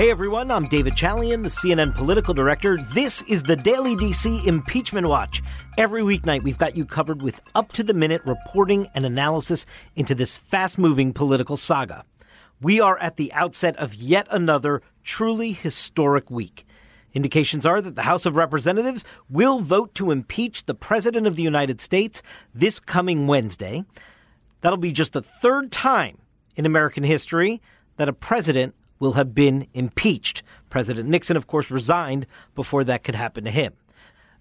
Hey everyone, I'm David Chalian, the CNN political director. This is the Daily DC Impeachment Watch. Every weeknight, we've got you covered with up to the minute reporting and analysis into this fast moving political saga. We are at the outset of yet another truly historic week. Indications are that the House of Representatives will vote to impeach the President of the United States this coming Wednesday. That'll be just the third time in American history that a president will have been impeached. President Nixon, of course, resigned before that could happen to him.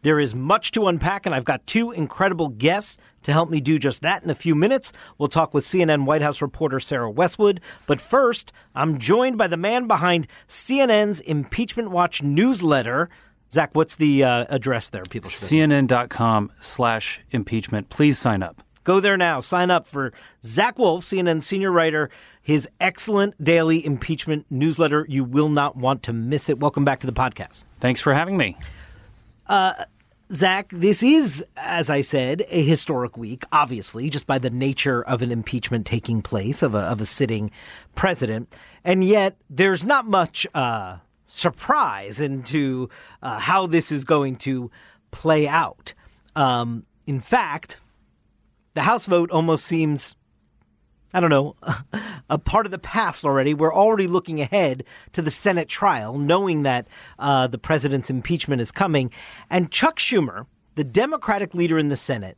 There is much to unpack, and I've got two incredible guests to help me do just that in a few minutes. We'll talk with CNN White House reporter Sarah Westwood. But first, I'm joined by the man behind CNN's Impeachment Watch newsletter. Zach, what's the uh, address there? People CNN.com slash impeachment. Please sign up. Go there now. Sign up for Zach Wolf, CNN senior writer, his excellent daily impeachment newsletter. You will not want to miss it. Welcome back to the podcast. Thanks for having me. Zach, this is, as I said, a historic week, obviously, just by the nature of an impeachment taking place of a, of a sitting president. And yet, there's not much uh, surprise into uh, how this is going to play out. Um, in fact, the House vote almost seems I don't know, a part of the past already. We're already looking ahead to the Senate trial, knowing that uh, the president's impeachment is coming. And Chuck Schumer, the Democratic leader in the Senate,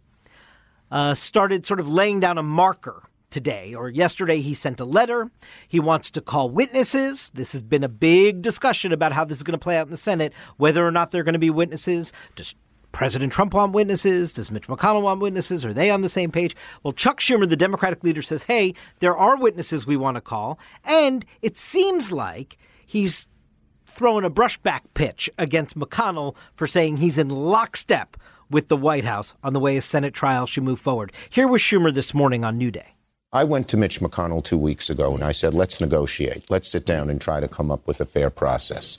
uh, started sort of laying down a marker today or yesterday. He sent a letter. He wants to call witnesses. This has been a big discussion about how this is going to play out in the Senate, whether or not they're going to be witnesses. Does President Trump want witnesses? Does Mitch McConnell want witnesses? Are they on the same page? Well, Chuck Schumer, the Democratic leader, says, hey, there are witnesses we want to call. And it seems like he's throwing a brushback pitch against McConnell for saying he's in lockstep with the White House on the way a Senate trial should move forward. Here was Schumer this morning on New Day. I went to Mitch McConnell two weeks ago and I said, let's negotiate. Let's sit down and try to come up with a fair process.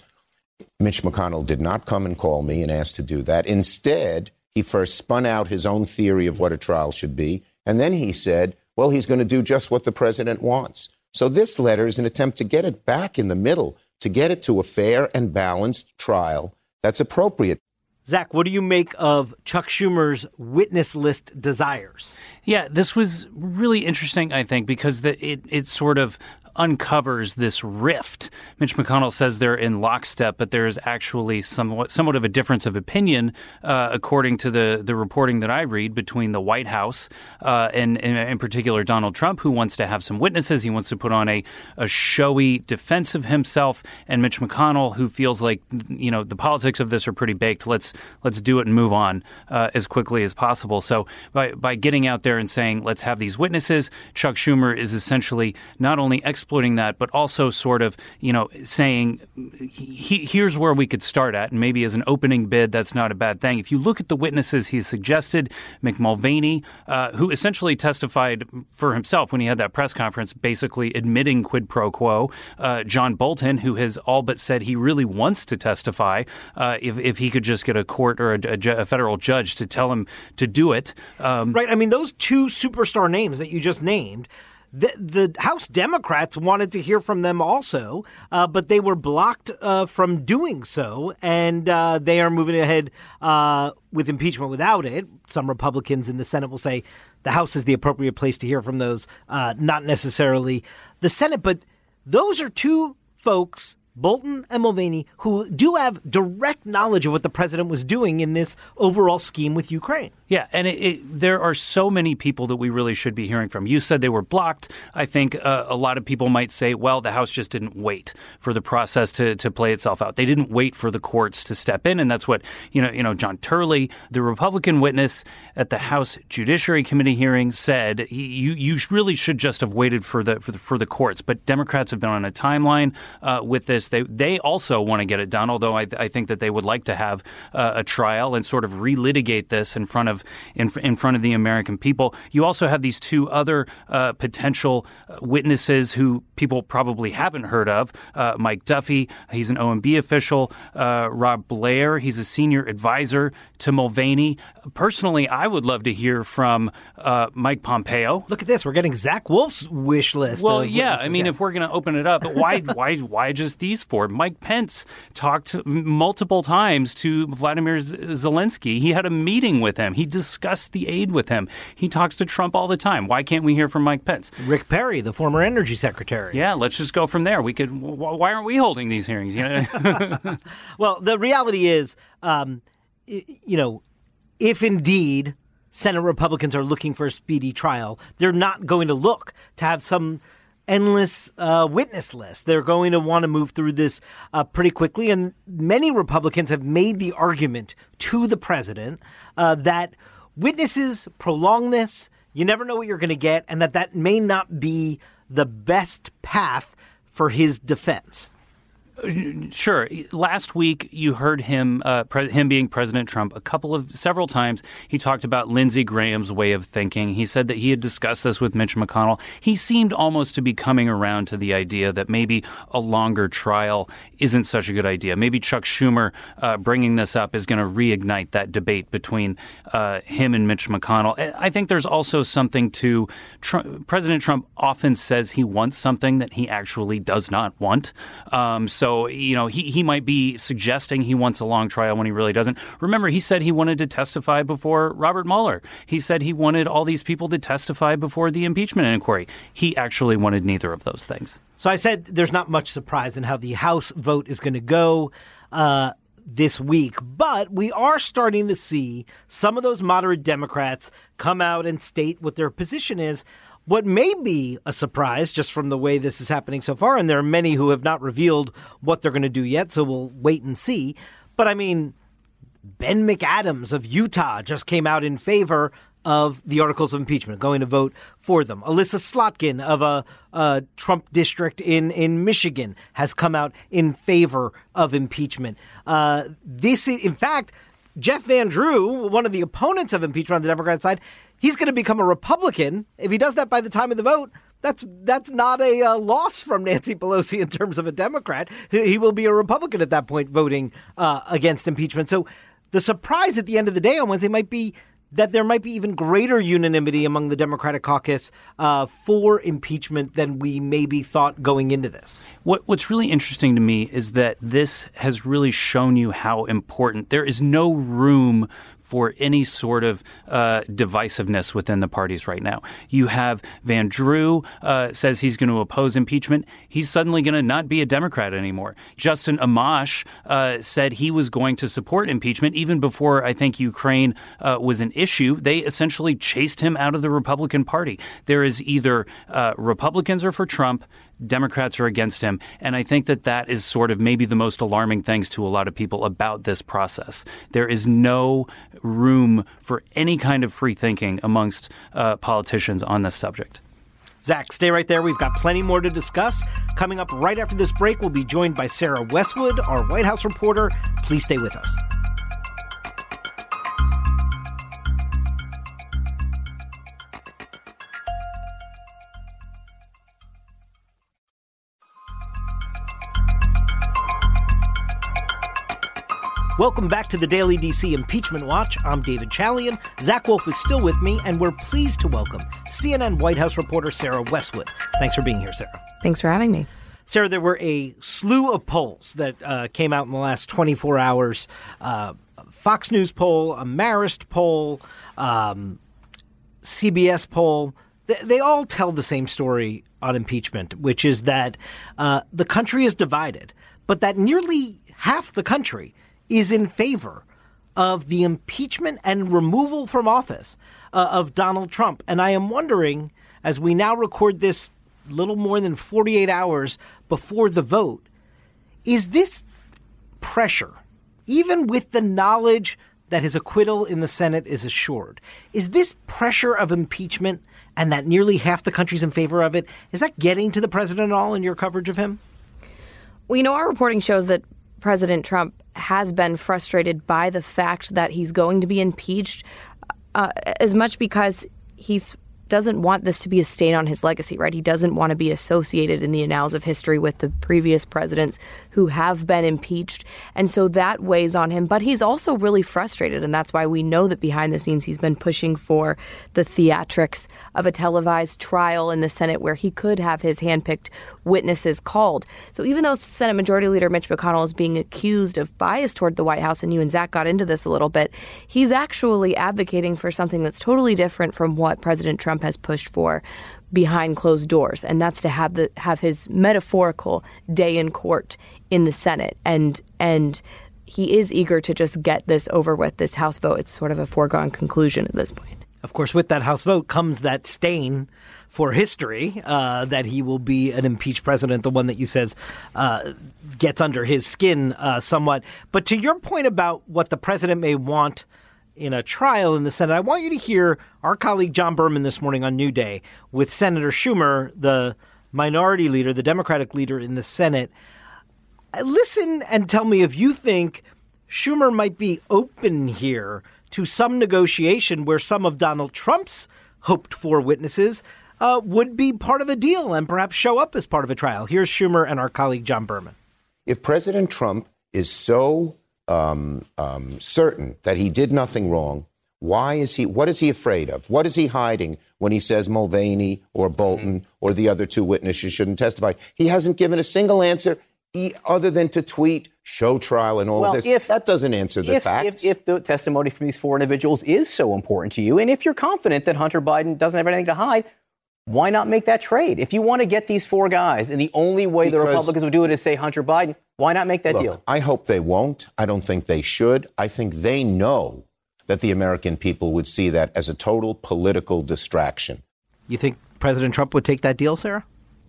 Mitch McConnell did not come and call me and ask to do that. Instead, he first spun out his own theory of what a trial should be. And then he said, well, he's going to do just what the president wants. So this letter is an attempt to get it back in the middle, to get it to a fair and balanced trial that's appropriate. Zach, what do you make of Chuck Schumer's witness list desires? Yeah, this was really interesting, I think, because the, it, it sort of uncovers this rift. Mitch McConnell says they're in lockstep, but there is actually somewhat somewhat of a difference of opinion, uh, according to the the reporting that I read between the White House uh, and, and, in particular Donald Trump, who wants to have some witnesses. He wants to put on a a showy defense of himself, and Mitch McConnell, who feels like you know the politics of this are pretty baked. Let's let's do it and move on uh, as quickly as possible. So by by getting out there and saying let's have these witnesses, Chuck Schumer is essentially not only exploiting that, but also sort of, you know, saying, he, here's where we could start at. And maybe as an opening bid, that's not a bad thing. If you look at the witnesses he's suggested, Mick Mulvaney, uh, who essentially testified for himself when he had that press conference, basically admitting quid pro quo, uh, John Bolton, who has all but said he really wants to testify uh, if, if he could just get a court or a, a, a federal judge to tell him to do it. Um, right. I mean, those two superstar names that you just named the, the House Democrats wanted to hear from them also, uh, but they were blocked uh, from doing so, and uh, they are moving ahead uh, with impeachment without it. Some Republicans in the Senate will say the House is the appropriate place to hear from those, uh, not necessarily the Senate. But those are two folks Bolton and Mulvaney, who do have direct knowledge of what the president was doing in this overall scheme with Ukraine. Yeah, and it, it, there are so many people that we really should be hearing from. You said they were blocked. I think uh, a lot of people might say, well, the House just didn't wait for the process to, to play itself out. They didn't wait for the courts to step in, and that's what you know. You know, John Turley, the Republican witness at the House Judiciary Committee hearing, said you you really should just have waited for the for the, for the courts. But Democrats have been on a timeline uh, with this. They they also want to get it done, although I, I think that they would like to have uh, a trial and sort of relitigate this in front of in, in front of the American people. You also have these two other uh, potential uh, witnesses who people probably haven't heard of. Uh, Mike Duffy, he's an OMB official. Uh, Rob Blair, he's a senior advisor to Mulvaney. Personally, I would love to hear from uh, Mike Pompeo. Look at this. We're getting Zach Wolf's wish list. Well, yeah. I mean, if we're going to open it up, why, why, why just these four? Mike Pence talked multiple times to Vladimir Zelensky. He had a meeting with him. He discussed the aid with him. He talks to Trump all the time. Why can't we hear from Mike Pence? Rick Perry, the former energy secretary. Yeah, let's just go from there. We could. Why aren't we holding these hearings? well, the reality is, um, you know, if indeed Senate Republicans are looking for a speedy trial, they're not going to look to have some endless uh, witness list. They're going to want to move through this uh, pretty quickly. And many Republicans have made the argument to the president uh, that witnesses prolong this. You never know what you're going to get, and that that may not be the best path for his defense. Sure. Last week, you heard him, uh, pre- him being President Trump, a couple of several times. He talked about Lindsey Graham's way of thinking. He said that he had discussed this with Mitch McConnell. He seemed almost to be coming around to the idea that maybe a longer trial isn't such a good idea. Maybe Chuck Schumer uh, bringing this up is going to reignite that debate between uh, him and Mitch McConnell. I think there's also something to Trump, President Trump often says he wants something that he actually does not want. Um, so so, you know, he, he might be suggesting he wants a long trial when he really doesn't. Remember, he said he wanted to testify before Robert Mueller. He said he wanted all these people to testify before the impeachment inquiry. He actually wanted neither of those things. So I said there's not much surprise in how the House vote is going to go. Uh, this week, but we are starting to see some of those moderate Democrats come out and state what their position is what may be a surprise just from the way this is happening so far, and there are many who have not revealed what they're going to do yet, so we'll wait and see. But I mean, Ben McAdams of Utah just came out in favor of the articles of impeachment, going to vote for them. Elissa Slotkin of a, a, Trump district in, in Michigan has come out in favor of impeachment. Uh, this, in fact, Jeff Van Drew, one of the opponents of impeachment on the Democrat side, he's going to become a Republican. If he does that by the time of the vote, that's that's not a uh, loss from Nancy Pelosi in terms of a Democrat. He will be a Republican at that point, voting uh, against impeachment. So the surprise at the end of the day on Wednesday might be that there might be even greater unanimity among the Democratic caucus uh, for impeachment than we maybe thought going into this. What, what's really interesting to me is that this has really shown you how important there is no room for any sort of uh, divisiveness within the parties right now. You have Van Drew uh, says he's going to oppose impeachment. He's suddenly going to not be a Democrat anymore. Justin Amash uh, said he was going to support impeachment even before I think Ukraine uh, was an issue. They essentially chased him out of the Republican Party. There is either uh, Republicans are for Trump Democrats are against him. And I think that that is sort of maybe the most alarming things to a lot of people about this process. There is no room for any kind of free thinking amongst uh, politicians on this subject. Zach, stay right there. We've got plenty more to discuss. Coming up right after this break, we'll be joined by Sarah Westwood, our White House reporter. Please stay with us. Welcome back to the Daily DC Impeachment Watch. I'm David Chalian. Zach Wolf is still with me, and we're pleased to welcome CNN White House reporter Sarah Westwood. Thanks for being here, Sarah. Thanks for having me. Sarah, there were a slew of polls that uh, came out in the last 24 hours. Uh, Fox News poll, a Marist poll, um, CBS poll. They, they, all tell the same story on impeachment, which is that uh, the country is divided but that nearly half the country is in favor of the impeachment and removal from office uh, of Donald Trump. And I am wondering, as we now record this little more than 48 hours before the vote, is this pressure, even with the knowledge that his acquittal in the Senate is assured, is this pressure of impeachment and that nearly half the country's in favor of it, is that getting to the president at all in your coverage of him? You know, our reporting shows that President Trump has been frustrated by the fact that he's going to be impeached, uh, as much because he's doesn't want this to be a stain on his legacy, right? He doesn't want to be associated in the annals of history with the previous presidents who have been impeached. And so that weighs on him. But he's also really frustrated. And that's why we know that behind the scenes he's been pushing for the theatrics of a televised trial in the Senate where he could have his handpicked witnesses called. So even though Senate Majority Leader Mitch McConnell is being accused of bias toward the White House, and you and Zach got into this a little bit, he's actually advocating for something that's totally different from what President Trump Trump has pushed for behind closed doors, and that's to have the have his metaphorical day in court in the Senate, and and he is eager to just get this over with. This House vote, it's sort of a foregone conclusion at this point. Of course, with that House vote comes that stain for history uh, that he will be an impeached president, the one that you says uh, gets under his skin uh, somewhat. But to your point about what the president may want in a trial in the Senate. I want you to hear our colleague John Berman this morning on New Day with Senator Schumer, the minority leader, the Democratic leader in the Senate. Listen and tell me if you think Schumer might be open here to some negotiation where some of Donald Trump's hoped for witnesses uh, would be part of a deal and perhaps show up as part of a trial. Here's Schumer and our colleague John Berman. If President Trump is so um, um, certain that he did nothing wrong, why is he? What is he afraid of? What is he hiding when he says Mulvaney or Bolton mm-hmm. or the other two witnesses shouldn't testify? He hasn't given a single answer other than to tweet, show trial, and all well, of this. If, that doesn't answer the if, facts. If, if, the testimony from these four individuals is so important to you, and if you're confident that Hunter Biden doesn't have anything to hide, why not make that trade? If you want to get these four guys, and the only way because, the Republicans would do it is say Hunter Biden, why not make that look, deal? I hope they won't. I don't think they should. I think they know that the American people would see that as a total political distraction. You think President Trump would take that deal, Sarah?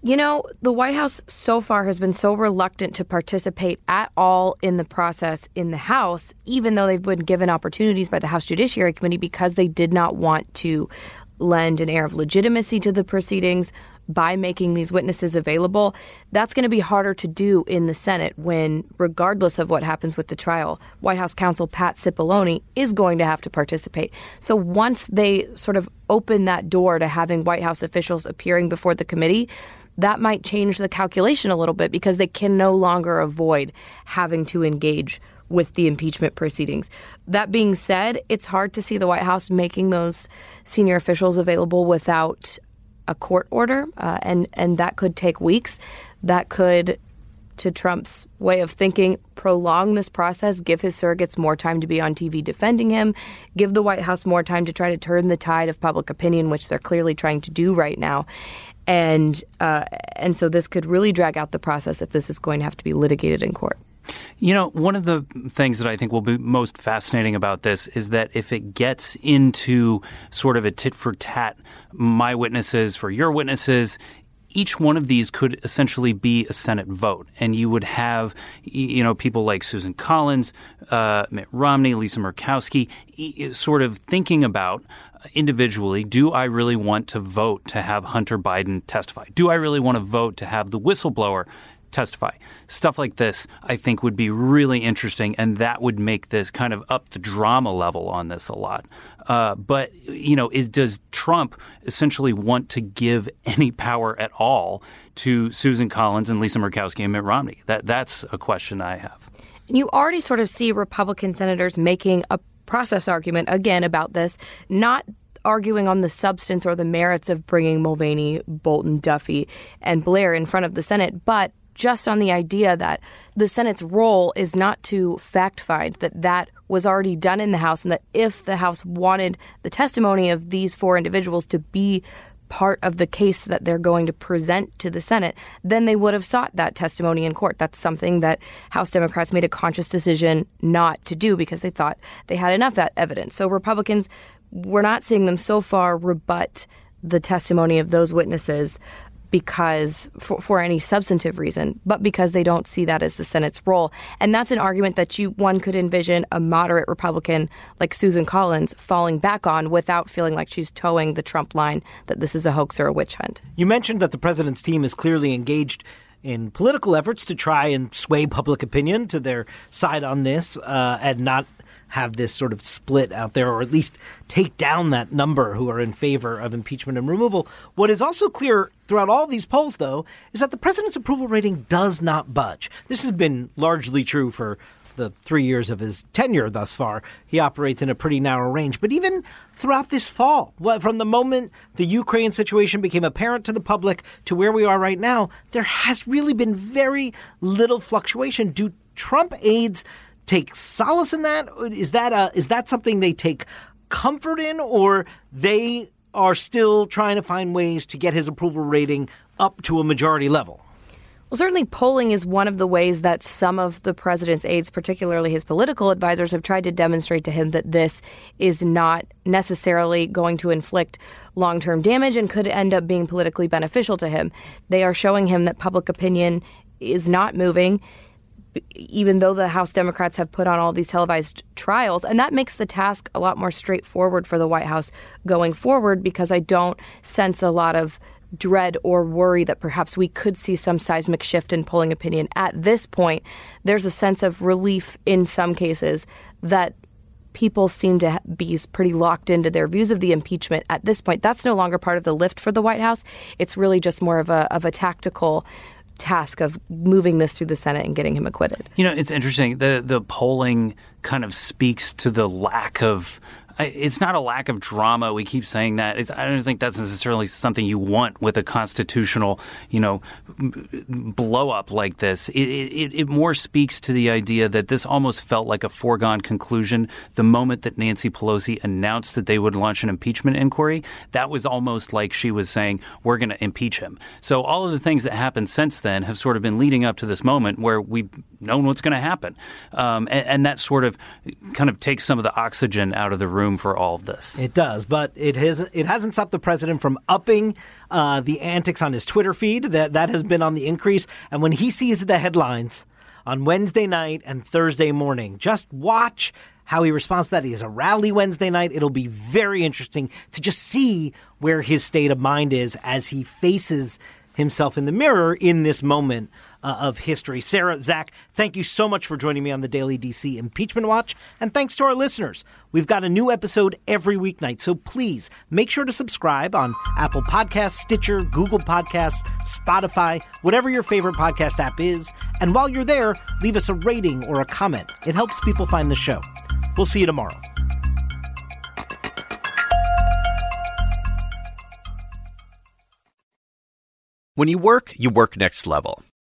You know, the White House so far has been so reluctant to participate at all in the process in the House, even though they've been given opportunities by the House Judiciary Committee because they did not want to lend an air of legitimacy to the proceedings by making these witnesses available, that's going to be harder to do in the Senate when, regardless of what happens with the trial, White House counsel Pat Cipollone is going to have to participate. So once they sort of open that door to having White House officials appearing before the committee, that might change the calculation a little bit because they can no longer avoid having to engage with the impeachment proceedings. That being said, it's hard to see the White House making those senior officials available without a court order, uh, and and that could take weeks. That could, to Trump's way of thinking, prolong this process, give his surrogates more time to be on TV defending him, give the White House more time to try to turn the tide of public opinion, which they're clearly trying to do right now. And uh, and so this could really drag out the process if this is going to have to be litigated in court. You know, one of the things that I think will be most fascinating about this is that if it gets into sort of a tit for tat, my witnesses for your witnesses, each one of these could essentially be a Senate vote, and you would have, you know, people like Susan Collins, uh, Mitt Romney, Lisa Murkowski, sort of thinking about individually, do I really want to vote to have Hunter Biden testify? Do I really want to vote to have the whistleblower testify. Stuff like this, I think, would be really interesting, and that would make this kind of up the drama level on this a lot. Uh, but you know, is does Trump essentially want to give any power at all to Susan Collins and Lisa Murkowski and Mitt Romney? That that's a question I have. You already sort of see Republican senators making a process argument again about this, not arguing on the substance or the merits of bringing Mulvaney, Bolton, Duffy, and Blair in front of the Senate, but just on the idea that the Senate's role is not to fact find, that that was already done in the House, and that if the House wanted the testimony of these four individuals to be part of the case that they're going to present to the Senate, then they would have sought that testimony in court. That's something that House Democrats made a conscious decision not to do because they thought they had enough evidence. So Republicans, we're not seeing them so far rebut the testimony of those witnesses because for, for any substantive reason, but because they don't see that as the Senate's role. And that's an argument that you one could envision a moderate Republican like Susan Collins falling back on without feeling like she's toeing the Trump line that this is a hoax or a witch hunt. You mentioned that the president's team is clearly engaged in political efforts to try and sway public opinion to their side on this uh, and not have this sort of split out there, or at least take down that number who are in favor of impeachment and removal. What is also clear throughout all these polls, though, is that the president's approval rating does not budge. This has been largely true for the three years of his tenure thus far. He operates in a pretty narrow range. But even throughout this fall, from the moment the Ukraine situation became apparent to the public to where we are right now, there has really been very little fluctuation. Do Trump aides take solace in that? Is that a, is that something they take comfort in, or they are still trying to find ways to get his approval rating up to a majority level? Well, certainly polling is one of the ways that some of the president's aides, particularly his political advisors, have tried to demonstrate to him that this is not necessarily going to inflict long term damage and could end up being politically beneficial to him. They are showing him that public opinion is not moving even though the House Democrats have put on all these televised trials. And that makes the task a lot more straightforward for the White House going forward because I don't sense a lot of dread or worry that perhaps we could see some seismic shift in polling opinion. At this point, there's a sense of relief in some cases that people seem to be pretty locked into their views of the impeachment at this point. That's no longer part of the lift for the White House. It's really just more of a of a tactical task of moving this through the Senate and getting him acquitted. You know, it's interesting. The the polling kind of speaks to the lack of it's not a lack of drama. We keep saying that. It's, I don't think that's necessarily something you want with a constitutional, you know, blow up like this. It, it, it, more speaks to the idea that this almost felt like a foregone conclusion the moment that Nancy Pelosi announced that they would launch an impeachment inquiry. That was almost like she was saying, "We're going to impeach him." So all of the things that happened since then have sort of been leading up to this moment where we've known what's going to happen, um, and, and that sort of kind of takes some of the oxygen out of the room for all of this. It does, but it has it hasn't stopped the president from upping uh, the antics on his Twitter feed. That that has been on the increase, and when he sees the headlines on Wednesday night and Thursday morning, just watch how he responds to that. He has a rally Wednesday night. It'll be very interesting to just see where his state of mind is as he faces himself in the mirror in this moment uh, of history. Sarah, Zach, thank you so much for joining me on the Daily DC Impeachment Watch. And thanks to our listeners. We've got a new episode every weeknight, so please make sure to subscribe on Apple Podcasts, Stitcher, Google Podcasts, Spotify, whatever your favorite podcast app is. And while you're there, leave us a rating or a comment. It helps people find the show. We'll see you tomorrow. When you work, you work next level.